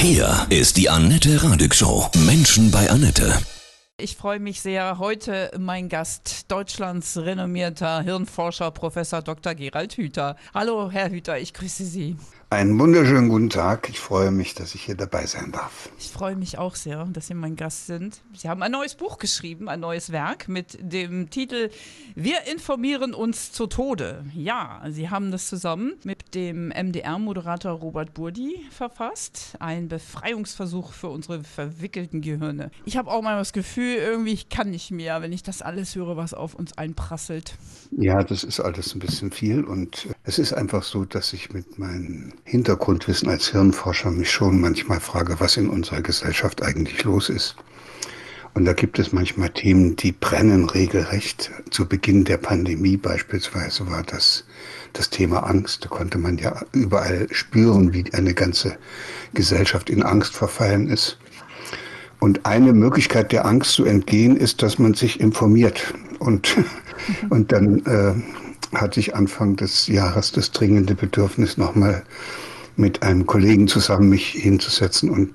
Hier ist die Annette Radig Show. Menschen bei Annette. Ich freue mich sehr. Heute mein Gast, Deutschlands renommierter Hirnforscher, Professor Dr. Gerald Hüther. Hallo, Herr Hüther, ich grüße Sie. Einen wunderschönen guten Tag. Ich freue mich, dass ich hier dabei sein darf. Ich freue mich auch sehr, dass Sie mein Gast sind. Sie haben ein neues Buch geschrieben, ein neues Werk mit dem Titel Wir informieren uns zu Tode. Ja, Sie haben das zusammen mit dem MDR-Moderator Robert Burdi verfasst. Ein Befreiungsversuch für unsere verwickelten Gehirne. Ich habe auch mal das Gefühl, irgendwie, ich kann nicht mehr, wenn ich das alles höre, was auf uns einprasselt. Ja, das ist alles ein bisschen viel und es ist einfach so, dass ich mit meinen Hintergrundwissen als Hirnforscher mich schon manchmal frage, was in unserer Gesellschaft eigentlich los ist. Und da gibt es manchmal Themen, die brennen regelrecht. Zu Beginn der Pandemie beispielsweise war das das Thema Angst. Da konnte man ja überall spüren, wie eine ganze Gesellschaft in Angst verfallen ist. Und eine Möglichkeit der Angst zu entgehen ist, dass man sich informiert. Und, und dann äh, hatte ich Anfang des Jahres das dringende Bedürfnis, nochmal mit einem Kollegen zusammen mich hinzusetzen und,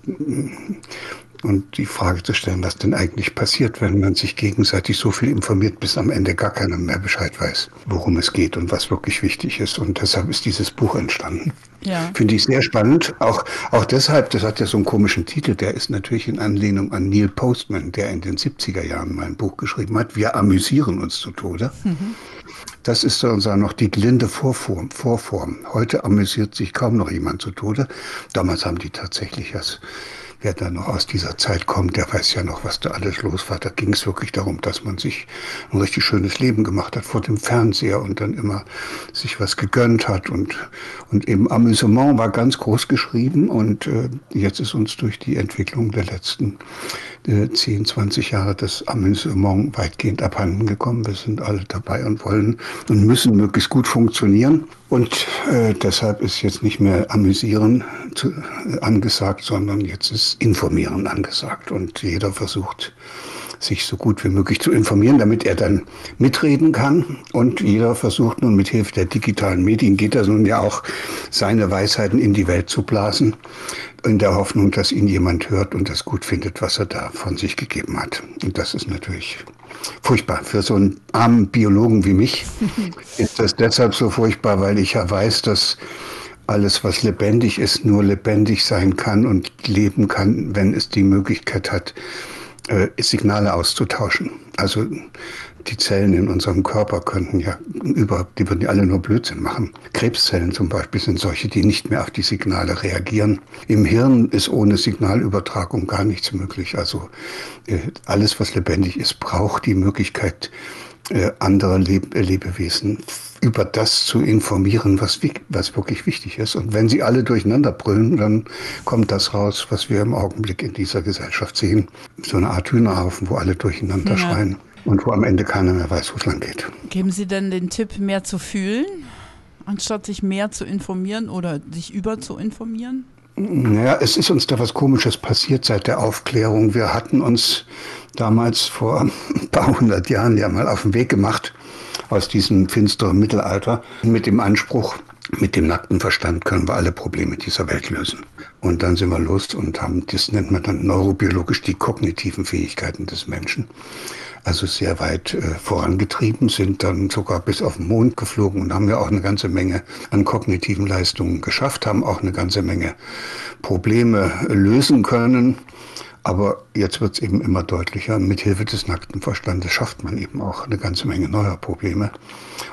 und die Frage zu stellen, was denn eigentlich passiert, wenn man sich gegenseitig so viel informiert, bis am Ende gar keiner mehr Bescheid weiß, worum es geht und was wirklich wichtig ist. Und deshalb ist dieses Buch entstanden. Ja. Finde ich sehr spannend. Auch, auch deshalb, das hat ja so einen komischen Titel, der ist natürlich in Anlehnung an Neil Postman, der in den 70er Jahren mal ein Buch geschrieben hat. Wir amüsieren uns zu Tode. Mhm. Das ist sozusagen noch die glinde Vorform, Vorform. Heute amüsiert sich kaum noch jemand zu Tode. Damals haben die tatsächlich das wer da noch aus dieser Zeit kommt, der weiß ja noch, was da alles los war. Da ging es wirklich darum, dass man sich ein richtig schönes Leben gemacht hat vor dem Fernseher und dann immer sich was gegönnt hat und, und eben Amüsement war ganz groß geschrieben und äh, jetzt ist uns durch die Entwicklung der letzten äh, 10, 20 Jahre das Amüsement weitgehend abhanden gekommen. Wir sind alle dabei und wollen und müssen möglichst gut funktionieren. Und äh, deshalb ist jetzt nicht mehr Amüsieren zu, äh, angesagt, sondern jetzt ist Informieren angesagt. Und jeder versucht, sich so gut wie möglich zu informieren, damit er dann mitreden kann. Und jeder versucht nun mit Hilfe der digitalen Medien, geht das nun ja auch, seine Weisheiten in die Welt zu blasen, in der Hoffnung, dass ihn jemand hört und das gut findet, was er da von sich gegeben hat. Und das ist natürlich furchtbar. Für so einen armen Biologen wie mich ist das deshalb so furchtbar, weil ich ja weiß, dass alles, was lebendig ist, nur lebendig sein kann und leben kann, wenn es die Möglichkeit hat, äh, Signale auszutauschen. Also die Zellen in unserem Körper könnten ja überhaupt, die würden ja alle nur Blödsinn machen. Krebszellen zum Beispiel sind solche, die nicht mehr auf die Signale reagieren. Im Hirn ist ohne Signalübertragung gar nichts möglich. Also äh, alles, was lebendig ist, braucht die Möglichkeit, äh, andere Leb Lebewesen über das zu informieren, was, was wirklich wichtig ist. Und wenn sie alle durcheinander brüllen, dann kommt das raus, was wir im Augenblick in dieser Gesellschaft sehen. So eine Art Hühnerhaufen, wo alle durcheinander ja. schreien und wo am Ende keiner mehr weiß, wo es lang geht. Geben Sie denn den Tipp, mehr zu fühlen, anstatt sich mehr zu informieren oder sich über zu informieren? Naja, es ist uns da was Komisches passiert seit der Aufklärung. Wir hatten uns damals vor ein paar hundert Jahren ja mal auf den Weg gemacht aus diesem finsteren Mittelalter mit dem Anspruch, mit dem nackten Verstand können wir alle Probleme dieser Welt lösen. Und dann sind wir los und haben, das nennt man dann neurobiologisch die kognitiven Fähigkeiten des Menschen also sehr weit äh, vorangetrieben, sind dann sogar bis auf den Mond geflogen und haben ja auch eine ganze Menge an kognitiven Leistungen geschafft, haben auch eine ganze Menge Probleme lösen können. Aber jetzt wird es eben immer deutlicher, mit Hilfe des nackten Verstandes schafft man eben auch eine ganze Menge neuer Probleme.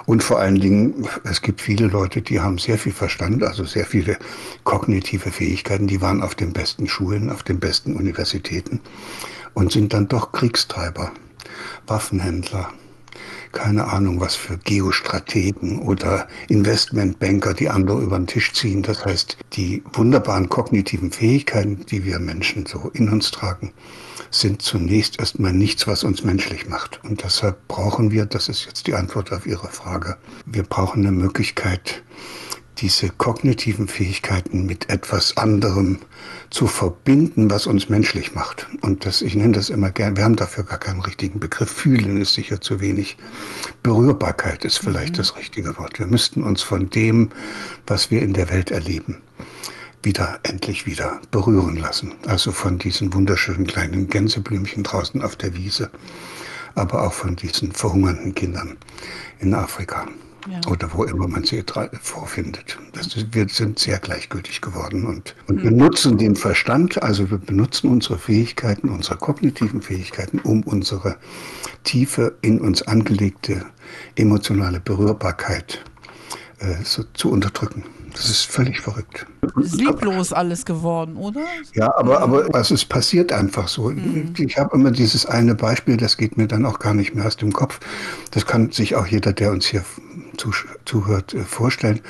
Und vor allen Dingen, es gibt viele Leute, die haben sehr viel Verstand, also sehr viele kognitive Fähigkeiten, die waren auf den besten Schulen, auf den besten Universitäten und sind dann doch Kriegstreiber. Waffenhändler, keine Ahnung was für Geostrategen oder Investmentbanker, die andere über den Tisch ziehen. Das heißt, die wunderbaren kognitiven Fähigkeiten, die wir Menschen so in uns tragen, sind zunächst erstmal nichts, was uns menschlich macht. Und deshalb brauchen wir, das ist jetzt die Antwort auf Ihre Frage, wir brauchen eine Möglichkeit, diese kognitiven Fähigkeiten mit etwas anderem zu verbinden, was uns menschlich macht. Und das, ich nenne das immer gern, wir haben dafür gar keinen richtigen Begriff. Fühlen ist sicher zu wenig. Berührbarkeit ist vielleicht mhm. das richtige Wort. Wir müssten uns von dem, was wir in der Welt erleben, wieder, endlich wieder berühren lassen. Also von diesen wunderschönen kleinen Gänseblümchen draußen auf der Wiese, aber auch von diesen verhungernden Kindern in Afrika. Ja. Oder wo immer man sie vorfindet. Das ist, wir sind sehr gleichgültig geworden und, und mhm. benutzen den Verstand, also wir benutzen unsere Fähigkeiten, unsere kognitiven Fähigkeiten, um unsere tiefe, in uns angelegte emotionale Berührbarkeit äh, so, zu unterdrücken. Das ist völlig verrückt. Ist lieblos alles geworden, oder? Ja, aber, aber also es passiert einfach so. Mhm. Ich habe immer dieses eine Beispiel, das geht mir dann auch gar nicht mehr aus dem Kopf. Das kann sich auch jeder, der uns hier zuhört, äh, vorstellen.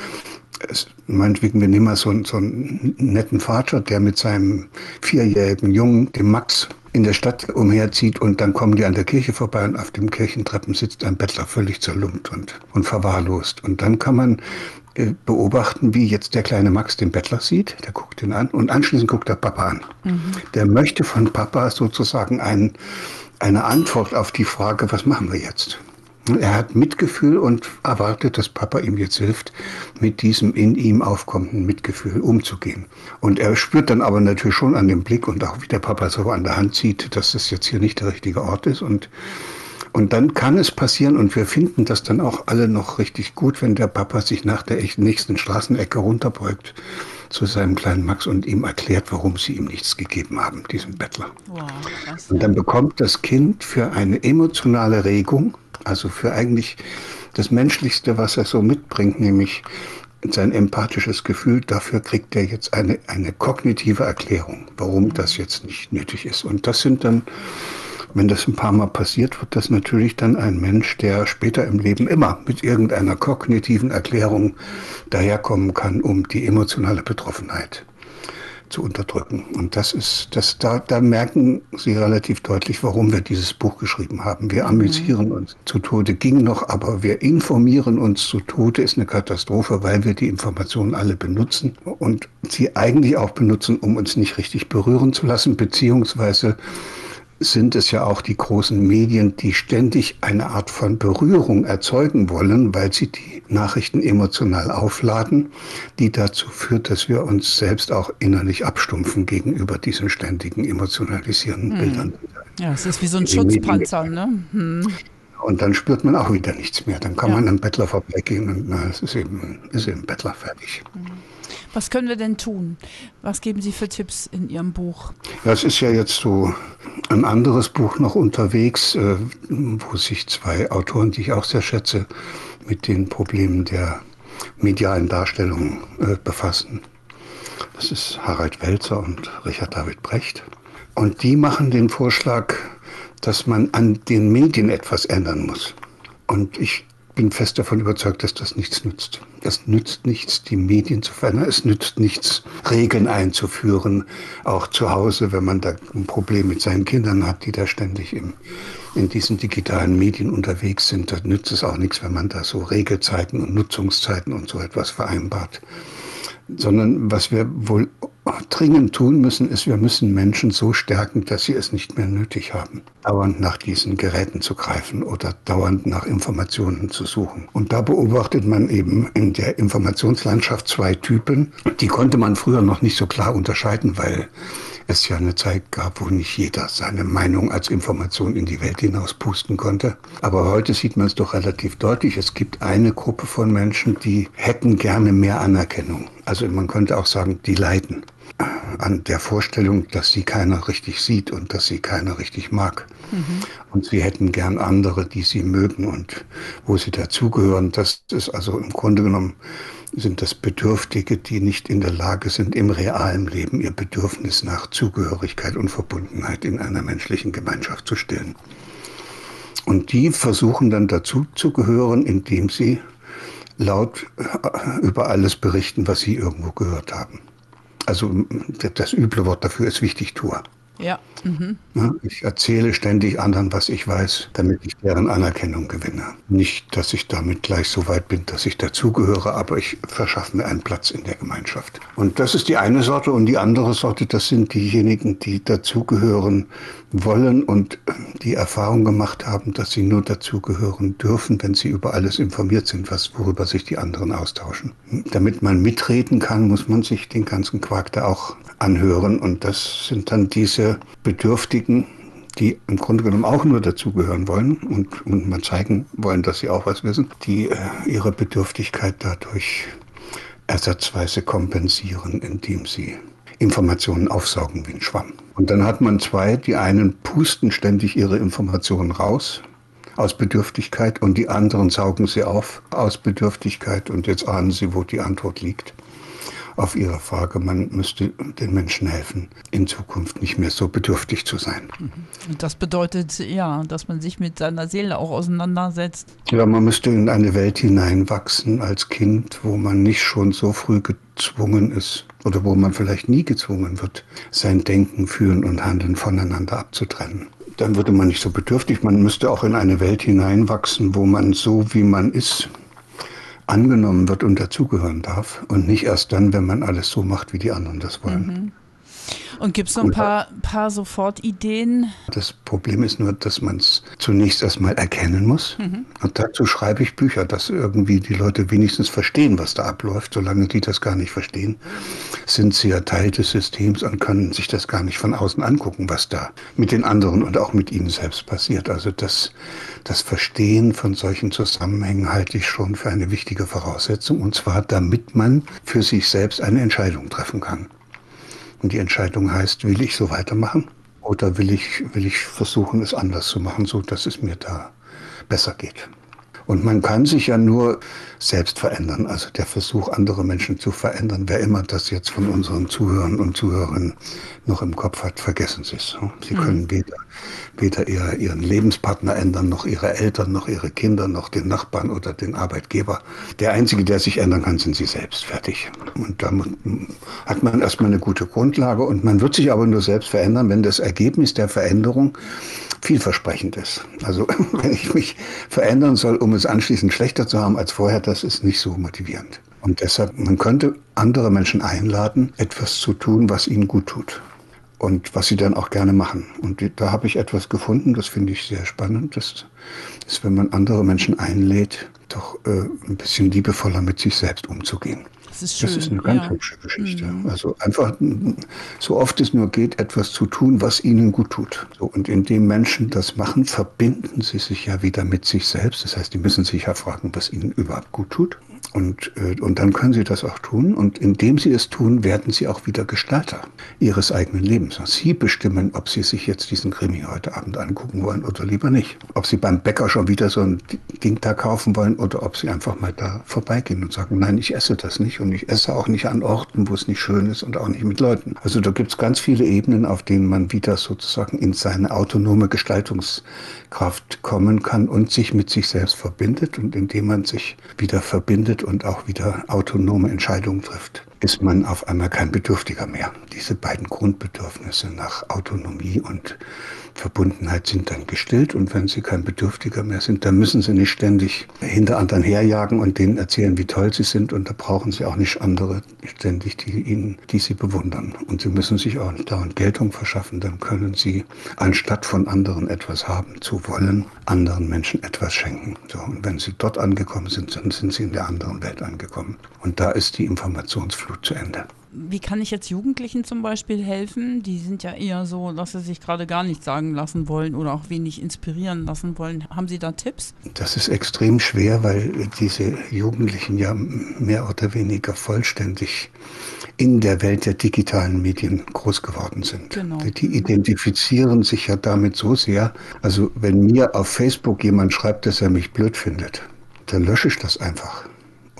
Es, meinetwegen, wir nehmen mal so, so einen netten Vater, der mit seinem vierjährigen Jungen, dem Max, in der Stadt umherzieht und dann kommen die an der Kirche vorbei und auf dem Kirchentreppen sitzt ein Bettler völlig zerlumpt und, und verwahrlost. Und dann kann man äh, beobachten, wie jetzt der kleine Max den Bettler sieht. Der guckt ihn an und anschließend guckt er Papa an. Mhm. Der möchte von Papa sozusagen ein, eine Antwort auf die Frage, was machen wir jetzt? Er hat Mitgefühl und erwartet, dass Papa ihm jetzt hilft, mit diesem in ihm aufkommenden Mitgefühl umzugehen. Und er spürt dann aber natürlich schon an dem Blick und auch wie der Papa so an der Hand zieht, dass das jetzt hier nicht der richtige Ort ist und und dann kann es passieren, und wir finden das dann auch alle noch richtig gut, wenn der Papa sich nach der nächsten Straßenecke runterbeugt zu seinem kleinen Max und ihm erklärt, warum sie ihm nichts gegeben haben, diesem Bettler. Wow, und dann bekommt das Kind für eine emotionale Regung also für eigentlich das Menschlichste, was er so mitbringt, nämlich sein empathisches Gefühl, dafür kriegt er jetzt eine, eine kognitive Erklärung, warum das jetzt nicht nötig ist. Und das sind dann, wenn das ein paar Mal passiert, wird das natürlich dann ein Mensch, der später im Leben immer mit irgendeiner kognitiven Erklärung daherkommen kann, um die emotionale Betroffenheit zu unterdrücken. Und das ist, das, da, da merken Sie relativ deutlich, warum wir dieses Buch geschrieben haben. Wir amüsieren mhm. uns zu Tode, ging noch, aber wir informieren uns zu Tode, ist eine Katastrophe, weil wir die Informationen alle benutzen und sie eigentlich auch benutzen, um uns nicht richtig berühren zu lassen, beziehungsweise sind es ja auch die großen Medien, die ständig eine Art von Berührung erzeugen wollen, weil sie die Nachrichten emotional aufladen, die dazu führt, dass wir uns selbst auch innerlich abstumpfen gegenüber diesen ständigen emotionalisierenden hm. Bildern. Ja, es ist wie so ein Schutzpanzer, ne? Hm. Und dann spürt man auch wieder nichts mehr. Dann kann ja. man am Bettler vorbeigehen und na, es ist eben, ist eben Bettler fertig. Hm. Was können wir denn tun? Was geben Sie für Tipps in Ihrem Buch? Ja, es ist ja jetzt so ein anderes Buch noch unterwegs, äh, wo sich zwei Autoren, die ich auch sehr schätze, mit den Problemen der medialen Darstellung äh, befassen. Das ist Harald Welzer und Richard David Brecht. Und die machen den Vorschlag, dass man an den Medien etwas ändern muss. Und ich bin fest davon überzeugt, dass das nichts nützt. Es nützt nichts, die Medien zu verändern. Es nützt nichts, Regeln einzuführen, auch zu Hause, wenn man da ein Problem mit seinen Kindern hat, die da ständig im, in diesen digitalen Medien unterwegs sind. Da nützt es auch nichts, wenn man da so Regelzeiten und Nutzungszeiten und so etwas vereinbart sondern was wir wohl dringend tun müssen, ist, wir müssen Menschen so stärken, dass sie es nicht mehr nötig haben, dauernd nach diesen Geräten zu greifen oder dauernd nach Informationen zu suchen. Und da beobachtet man eben in der Informationslandschaft zwei Typen. Die konnte man früher noch nicht so klar unterscheiden, weil es ja eine Zeit gab, wo nicht jeder seine Meinung als Information in die Welt hinaus pusten konnte. Aber heute sieht man es doch relativ deutlich. Es gibt eine Gruppe von Menschen, die hätten gerne mehr Anerkennung. Also man könnte auch sagen, die leiden an der Vorstellung, dass sie keiner richtig sieht und dass sie keiner richtig mag. Mhm. Und sie hätten gern andere, die sie mögen und wo sie dazugehören. Das ist also im Grunde genommen sind das Bedürftige, die nicht in der Lage sind, im realen Leben ihr Bedürfnis nach Zugehörigkeit und Verbundenheit in einer menschlichen Gemeinschaft zu stillen. Und die versuchen dann dazu zu gehören, indem sie laut äh, über alles berichten, was sie irgendwo gehört haben. Also das üble Wort dafür ist Wichtigtuer. Ja. Mhm. Ich erzähle ständig anderen, was ich weiß, damit ich deren Anerkennung gewinne. Nicht, dass ich damit gleich so weit bin, dass ich dazugehöre, aber ich verschaffe mir einen Platz in der Gemeinschaft. Und das ist die eine Sorte und die andere Sorte, das sind diejenigen, die dazugehören wollen und die Erfahrung gemacht haben, dass sie nur dazugehören dürfen, wenn sie über alles informiert sind, was, worüber sich die anderen austauschen. Damit man mitreden kann, muss man sich den ganzen Quark da auch anhören. Und das sind dann diese Bedürftigen, die im Grunde genommen auch nur dazugehören wollen und, und mal zeigen wollen, dass sie auch was wissen, die äh, ihre Bedürftigkeit dadurch ersatzweise kompensieren, indem sie Informationen aufsaugen wie ein Schwamm. Und dann hat man zwei, die einen pusten ständig ihre Informationen raus aus Bedürftigkeit und die anderen saugen sie auf aus Bedürftigkeit und jetzt ahnen sie, wo die Antwort liegt auf Ihre Frage, man müsste den Menschen helfen, in Zukunft nicht mehr so bedürftig zu sein. Und das bedeutet ja, dass man sich mit seiner Seele auch auseinandersetzt. Ja, man müsste in eine Welt hineinwachsen als Kind, wo man nicht schon so früh gezwungen ist oder wo man vielleicht nie gezwungen wird, sein Denken, Fühlen und Handeln voneinander abzutrennen dann würde man nicht so bedürftig. Man müsste auch in eine Welt hineinwachsen, wo man so, wie man ist, angenommen wird und dazugehören darf und nicht erst dann, wenn man alles so macht, wie die anderen das wollen. Mhm. Und gibt es so ein paar, paar Sofortideen? Das Problem ist nur, dass man es zunächst erstmal erkennen muss. Mhm. Und dazu schreibe ich Bücher, dass irgendwie die Leute wenigstens verstehen, was da abläuft. Solange die das gar nicht verstehen, sind sie ja Teil des Systems und können sich das gar nicht von außen angucken, was da mit den anderen und auch mit ihnen selbst passiert. Also das, das Verstehen von solchen Zusammenhängen halte ich schon für eine wichtige Voraussetzung. Und zwar, damit man für sich selbst eine Entscheidung treffen kann. Und die Entscheidung heißt, will ich so weitermachen oder will ich, will ich versuchen, es anders zu machen, so dass es mir da besser geht. Und man kann sich ja nur selbst verändern. Also der Versuch, andere Menschen zu verändern, wer immer das jetzt von unseren Zuhörern und Zuhörern noch im Kopf hat, vergessen Sie es. Sie mhm. können weder, weder ihr, Ihren Lebenspartner ändern, noch Ihre Eltern, noch Ihre Kinder, noch den Nachbarn oder den Arbeitgeber. Der Einzige, der sich ändern kann, sind Sie selbst. Fertig. Und da hat man erstmal eine gute Grundlage und man wird sich aber nur selbst verändern, wenn das Ergebnis der Veränderung vielversprechend ist. Also wenn ich mich verändern soll, um es anschließend schlechter zu haben als vorher, das ist nicht so motivierend. Und deshalb, man könnte andere Menschen einladen, etwas zu tun, was ihnen gut tut. Und was sie dann auch gerne machen. Und da habe ich etwas gefunden, das finde ich sehr spannend. Das ist, wenn man andere Menschen einlädt, doch äh, ein bisschen liebevoller mit sich selbst umzugehen. Das ist schön. Das ist eine ganz ja. hübsche Geschichte. Mhm. Also einfach, so oft es nur geht, etwas zu tun, was ihnen gut tut. So, und indem Menschen das machen, verbinden sie sich ja wieder mit sich selbst. Das heißt, die müssen sich ja fragen, was ihnen überhaupt gut tut. Und, äh, und dann können sie das auch tun. Und indem sie es tun, werden sie auch wieder Gestalter ihres eigenen Lebens. Sie bestimmen, ob sie sich jetzt diesen Krimi heute Abend angucken wollen oder lieber nicht. Ob sie beim Bäcker schon wieder so ein Ding da kaufen wollen oder ob sie einfach mal da vorbeigehen und sagen, nein, ich esse das nicht. Und ich esse auch nicht an Orten, wo es nicht schön ist und auch nicht mit Leuten. Also da gibt es ganz viele Ebenen, auf denen man wieder sozusagen in seine autonome Gestaltungskraft kommen kann und sich mit sich selbst verbindet. Und indem man sich wieder verbindet, und auch wieder autonome Entscheidungen trifft, ist man auf einmal kein Bedürftiger mehr. Diese beiden Grundbedürfnisse nach Autonomie und Verbundenheit sind dann gestillt und wenn sie kein Bedürftiger mehr sind, dann müssen sie nicht ständig hinter anderen herjagen und denen erzählen, wie toll sie sind und da brauchen sie auch nicht andere ständig, die ihnen, die sie bewundern. Und sie müssen sich auch dauernd Geltung verschaffen, dann können sie anstatt von anderen etwas haben zu wollen, anderen Menschen etwas schenken. So, und wenn sie dort angekommen sind, dann sind sie in der anderen Welt angekommen. Und da ist die Informationsflut zu Ende. Wie kann ich jetzt Jugendlichen zum Beispiel helfen? Die sind ja eher so, dass sie sich gerade gar nichts sagen lassen wollen oder auch wenig inspirieren lassen wollen. Haben Sie da Tipps? Das ist extrem schwer, weil diese Jugendlichen ja mehr oder weniger vollständig in der Welt der digitalen Medien groß geworden sind. Genau. Die identifizieren sich ja damit so sehr. Also wenn mir auf Facebook jemand schreibt, dass er mich blöd findet, dann lösche ich das einfach.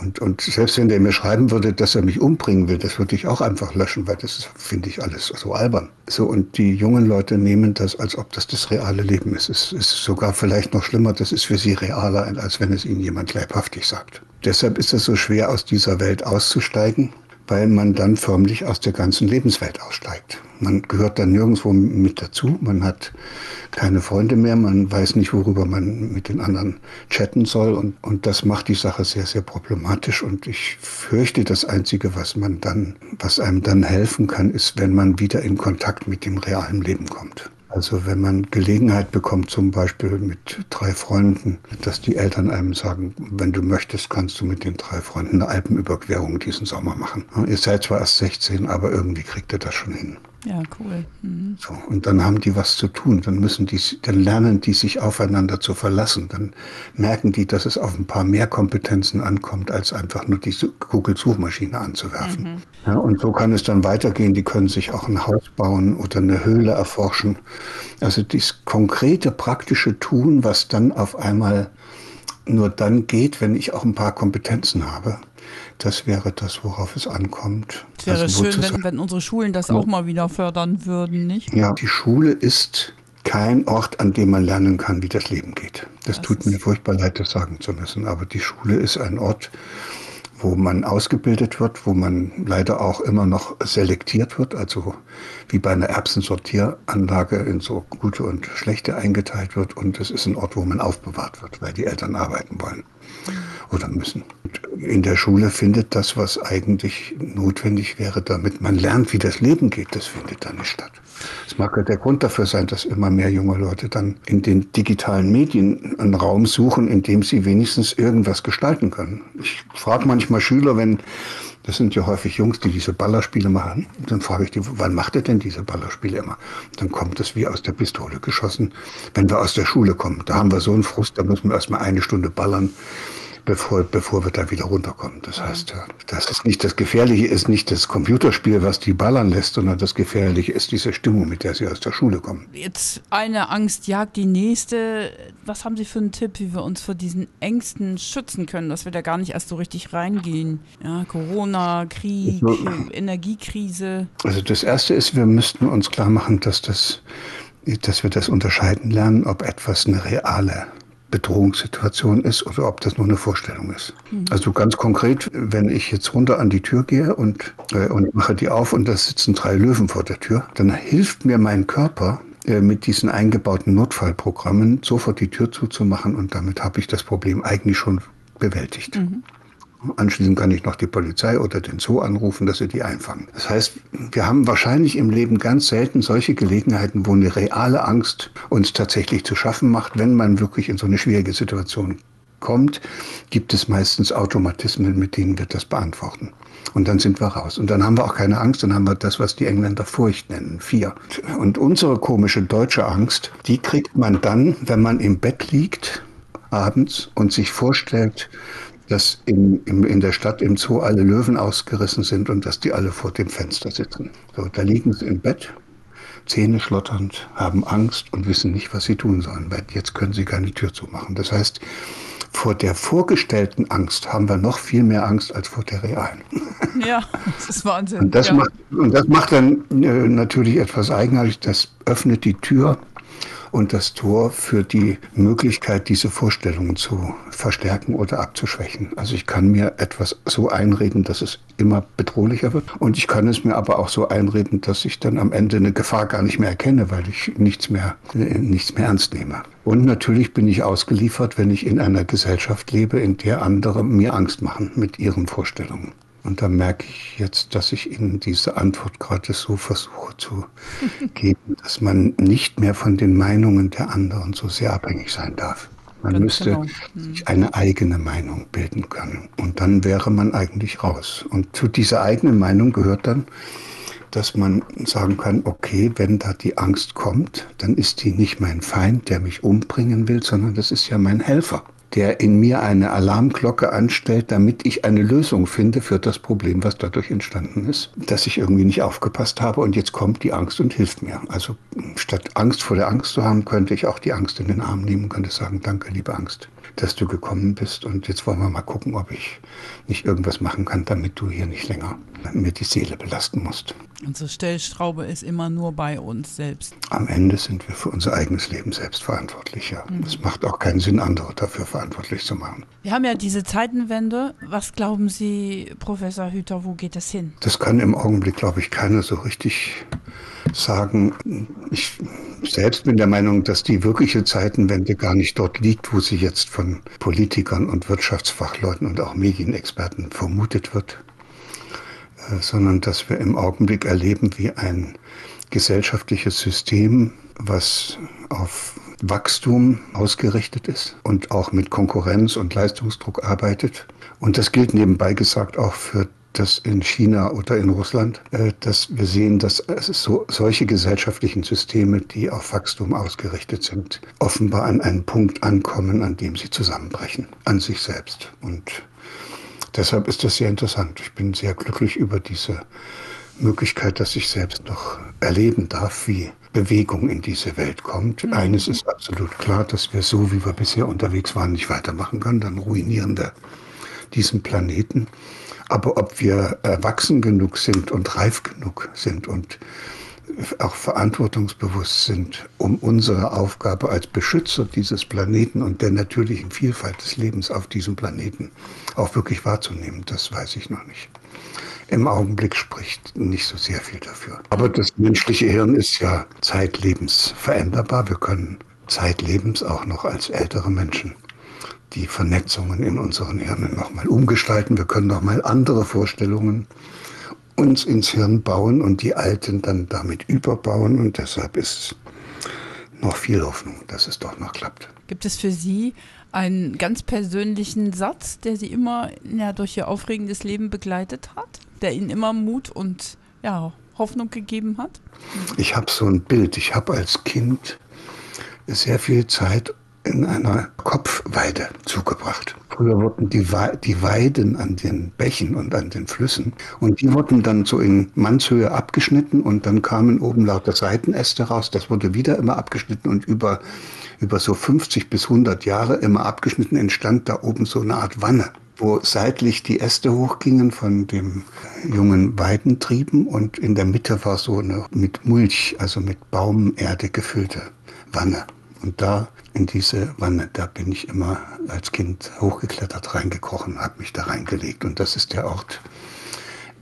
Und, und selbst wenn der mir schreiben würde, dass er mich umbringen will, das würde ich auch einfach löschen, weil das finde ich alles so albern. So, und die jungen Leute nehmen das, als ob das das reale Leben ist. Es ist sogar vielleicht noch schlimmer, das ist für sie realer, als wenn es ihnen jemand leibhaftig sagt. Deshalb ist es so schwer, aus dieser Welt auszusteigen, weil man dann förmlich aus der ganzen Lebenswelt aussteigt. Man gehört dann nirgendwo mit dazu, man hat keine Freunde mehr, man weiß nicht, worüber man mit den anderen chatten soll und, und das macht die Sache sehr, sehr problematisch und ich fürchte, das Einzige, was man dann, was einem dann helfen kann, ist, wenn man wieder in Kontakt mit dem realen Leben kommt. Also wenn man Gelegenheit bekommt, zum Beispiel mit drei Freunden, dass die Eltern einem sagen, wenn du möchtest, kannst du mit den drei Freunden eine Alpenüberquerung diesen Sommer machen. Ihr seid zwar erst 16, aber irgendwie kriegt ihr das schon hin. Ja, cool. Mhm. So, und dann haben die was zu tun. Dann müssen die, dann lernen die sich aufeinander zu verlassen. Dann merken die, dass es auf ein paar mehr Kompetenzen ankommt, als einfach nur die Google-Suchmaschine anzuwerfen. Mhm. Ja, und so kann es dann weitergehen. Die können sich auch ein Haus bauen oder eine Höhle erforschen. Also dieses konkrete, praktische Tun, was dann auf einmal nur dann geht, wenn ich auch ein paar Kompetenzen habe. Das wäre das, worauf es ankommt. Es wäre also, schön, wenn, wenn unsere Schulen das auch mal wieder fördern würden, nicht? Ja, die Schule ist kein Ort, an dem man lernen kann, wie das Leben geht. Das, das tut mir furchtbar leid, das sagen zu müssen. Aber die Schule ist ein Ort, wo man ausgebildet wird, wo man leider auch immer noch selektiert wird, also wie bei einer Erbsensortieranlage in so gute und schlechte eingeteilt wird. Und es ist ein Ort, wo man aufbewahrt wird, weil die Eltern arbeiten wollen oder müssen. Und in der Schule findet das, was eigentlich notwendig wäre, damit man lernt, wie das Leben geht, das findet dann nicht statt. Es mag ja der Grund dafür sein, dass immer mehr junge Leute dann in den digitalen Medien einen Raum suchen, in dem sie wenigstens irgendwas gestalten können. Ich frage manchmal Schüler, wenn das sind ja häufig Jungs, die diese Ballerspiele machen. dann frage ich die, wann macht ihr denn diese Ballerspiele immer? dann kommt es wie aus der Pistole geschossen, wenn wir aus der Schule kommen. Da haben wir so einen Frust, da müssen wir erstmal eine Stunde ballern bevor, bevor wir da wieder runterkommen. Das heißt, das ist nicht das Gefährliche ist nicht das Computerspiel, was die ballern lässt, sondern das Gefährliche ist diese Stimmung, mit der sie aus der Schule kommen. Jetzt eine Angst jagt die nächste. Was haben Sie für einen Tipp, wie wir uns vor diesen Ängsten schützen können, dass wir da gar nicht erst so richtig reingehen? Ja, Corona, Krieg, also, Energiekrise. Also das erste ist, wir müssten uns klar machen, dass das dass wir das unterscheiden lernen, ob etwas eine reale Bedrohungssituation ist oder ob das nur eine Vorstellung ist. Mhm. Also ganz konkret, wenn ich jetzt runter an die Tür gehe und, äh, und mache die auf und da sitzen drei Löwen vor der Tür, dann hilft mir mein Körper, äh, mit diesen eingebauten Notfallprogrammen sofort die Tür zuzumachen und damit habe ich das Problem eigentlich schon bewältigt. Mhm. Anschließend kann ich noch die Polizei oder den Zoo anrufen, dass sie die einfangen. Das heißt, wir haben wahrscheinlich im Leben ganz selten solche Gelegenheiten, wo eine reale Angst uns tatsächlich zu schaffen macht, wenn man wirklich in so eine schwierige Situation kommt, gibt es meistens Automatismen, mit denen wir das beantworten. Und dann sind wir raus. Und dann haben wir auch keine Angst, dann haben wir das, was die Engländer Furcht nennen, vier. Und unsere komische deutsche Angst, die kriegt man dann, wenn man im Bett liegt abends und sich vorstellt, dass in, in, in der Stadt im Zoo alle Löwen ausgerissen sind und dass die alle vor dem Fenster sitzen. So, da liegen sie im Bett, Zähne schlotternd, haben Angst und wissen nicht, was sie tun sollen, weil jetzt können sie keine Tür zumachen. Das heißt, vor der vorgestellten Angst haben wir noch viel mehr Angst als vor der realen. Ja, das ist Wahnsinn. Und das, ja. macht, und das macht dann äh, natürlich etwas eigenartig. Das öffnet die Tür und das Tor für die Möglichkeit, diese Vorstellungen zu verstärken oder abzuschwächen. Also ich kann mir etwas so einreden, dass es immer bedrohlicher wird und ich kann es mir aber auch so einreden, dass ich dann am Ende eine Gefahr gar nicht mehr erkenne, weil ich nichts mehr, nichts mehr ernst nehme. Und natürlich bin ich ausgeliefert, wenn ich in einer Gesellschaft lebe, in der andere mir Angst machen mit ihren Vorstellungen. Und da merke ich jetzt, dass ich Ihnen diese Antwort gerade so versuche zu geben, dass man nicht mehr von den Meinungen der anderen so sehr abhängig sein darf. Man Ganz müsste genau. Sich eine eigene Meinung bilden können. Und dann wäre man eigentlich raus. Und zu dieser eigenen Meinung gehört dann, dass man sagen kann, okay, wenn da die Angst kommt, dann ist die nicht mein Feind, der mich umbringen will, sondern das ist ja mein Helfer der in mir eine Alarmglocke anstellt, damit ich eine Lösung finde für das Problem, was dadurch entstanden ist, dass ich irgendwie nicht aufgepasst habe und jetzt kommt die Angst und hilft mir. Also statt Angst vor der Angst zu haben, könnte ich auch die Angst in den Arm nehmen und könnte sagen, danke, liebe Angst. Dass du gekommen bist. Und jetzt wollen wir mal gucken, ob ich nicht irgendwas machen kann, damit du hier nicht länger mir die Seele belasten musst. Unsere Stellstraube ist immer nur bei uns selbst. Am Ende sind wir für unser eigenes Leben selbst verantwortlich. Ja. Mhm. Es macht auch keinen Sinn, andere dafür verantwortlich zu machen. Wir haben ja diese Zeitenwende. Was glauben Sie, Professor Hüter, wo geht das hin? Das kann im Augenblick, glaube ich, keiner so richtig sagen. Ich selbst bin der Meinung, dass die wirkliche Zeitenwende gar nicht dort liegt, wo sie jetzt von Politikern und Wirtschaftsfachleuten und auch Medienexperten vermutet wird, äh, sondern dass wir im Augenblick erleben, wie ein gesellschaftliches System, was auf Wachstum ausgerichtet ist und auch mit Konkurrenz und Leistungsdruck arbeitet. Und das gilt nebenbei gesagt auch für das in China oder in Russland, äh, dass wir sehen, dass so, solche gesellschaftlichen Systeme, die auf Wachstum ausgerichtet sind, offenbar an einen Punkt ankommen, an dem sie zusammenbrechen, an sich selbst. Und deshalb ist das sehr interessant. Ich bin sehr glücklich über diese Möglichkeit, dass ich selbst noch erleben darf, wie Bewegung in diese Welt kommt. Mhm. Eines ist absolut klar, dass wir so, wie wir bisher unterwegs waren, nicht weitermachen können. Dann ruinieren wir diesen Planeten. Aber ob wir erwachsen genug sind und reif genug sind und auch verantwortungsbewusst sind, um unsere Aufgabe als Beschützer dieses Planeten und der natürlichen Vielfalt des Lebens auf diesem Planeten auch wirklich wahrzunehmen, das weiß ich noch nicht. Im Augenblick spricht nicht so sehr viel dafür. Aber das menschliche Hirn ist ja zeitlebens veränderbar. Wir können zeitlebens auch noch als ältere Menschen die Vernetzungen in unseren Hirnen nochmal umgestalten. Wir können nochmal andere Vorstellungen uns ins Hirn bauen und die alten dann damit überbauen. Und deshalb ist noch viel Hoffnung, dass es doch noch klappt. Gibt es für Sie einen ganz persönlichen Satz, der Sie immer ja, durch Ihr aufregendes Leben begleitet hat, der Ihnen immer Mut und ja, Hoffnung gegeben hat? Ich habe so ein Bild. Ich habe als Kind sehr viel Zeit in einer Kopfweide zugebracht. Früher wurden die, die Weiden an den Bächen und an den Flüssen und die wurden dann so in Mannshöhe abgeschnitten und dann kamen oben lauter Seitenäste raus. Das wurde wieder immer abgeschnitten und über, über so 50 bis 100 Jahre immer abgeschnitten entstand da oben so eine Art Wanne wo seitlich die Äste hochgingen von dem jungen Weidentrieben und in der Mitte war so eine mit Mulch, also mit Baumerde gefüllte Wanne. Und da in diese Wanne, da bin ich immer als Kind hochgeklettert, reingekrochen, habe mich da reingelegt. Und das ist der Ort,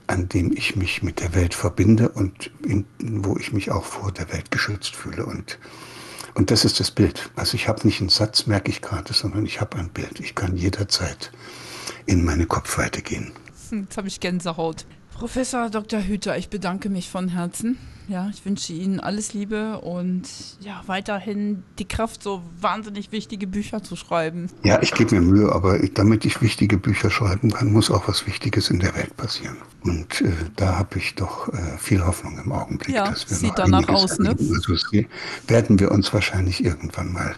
an dem ich mich mit der Welt verbinde und in, wo ich mich auch vor der Welt geschützt fühle. Und, und das ist das Bild. Also ich habe nicht einen Satz, merke ich gerade, sondern ich habe ein Bild. Ich kann jederzeit in meine Kopfweite gehen. Hm, jetzt habe ich Gänsehaut. Professor Dr. Hüter, ich bedanke mich von Herzen. Ja, ich wünsche Ihnen alles Liebe und ja, weiterhin die Kraft, so wahnsinnig wichtige Bücher zu schreiben. Ja, ich gebe mir Mühe, aber ich, damit ich wichtige Bücher schreiben kann, muss auch was Wichtiges in der Welt passieren. Und äh, da habe ich doch äh, viel Hoffnung im Augenblick. Ja, dass wir sieht danach aus, ne? Also werden wir uns wahrscheinlich irgendwann mal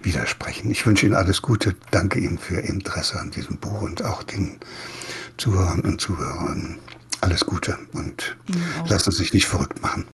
widersprechen. Ich wünsche Ihnen alles Gute. Danke Ihnen für Ihr Interesse an diesem Buch und auch den Zuhörern und Zuhörern alles Gute und lassen Sie sich nicht verrückt machen.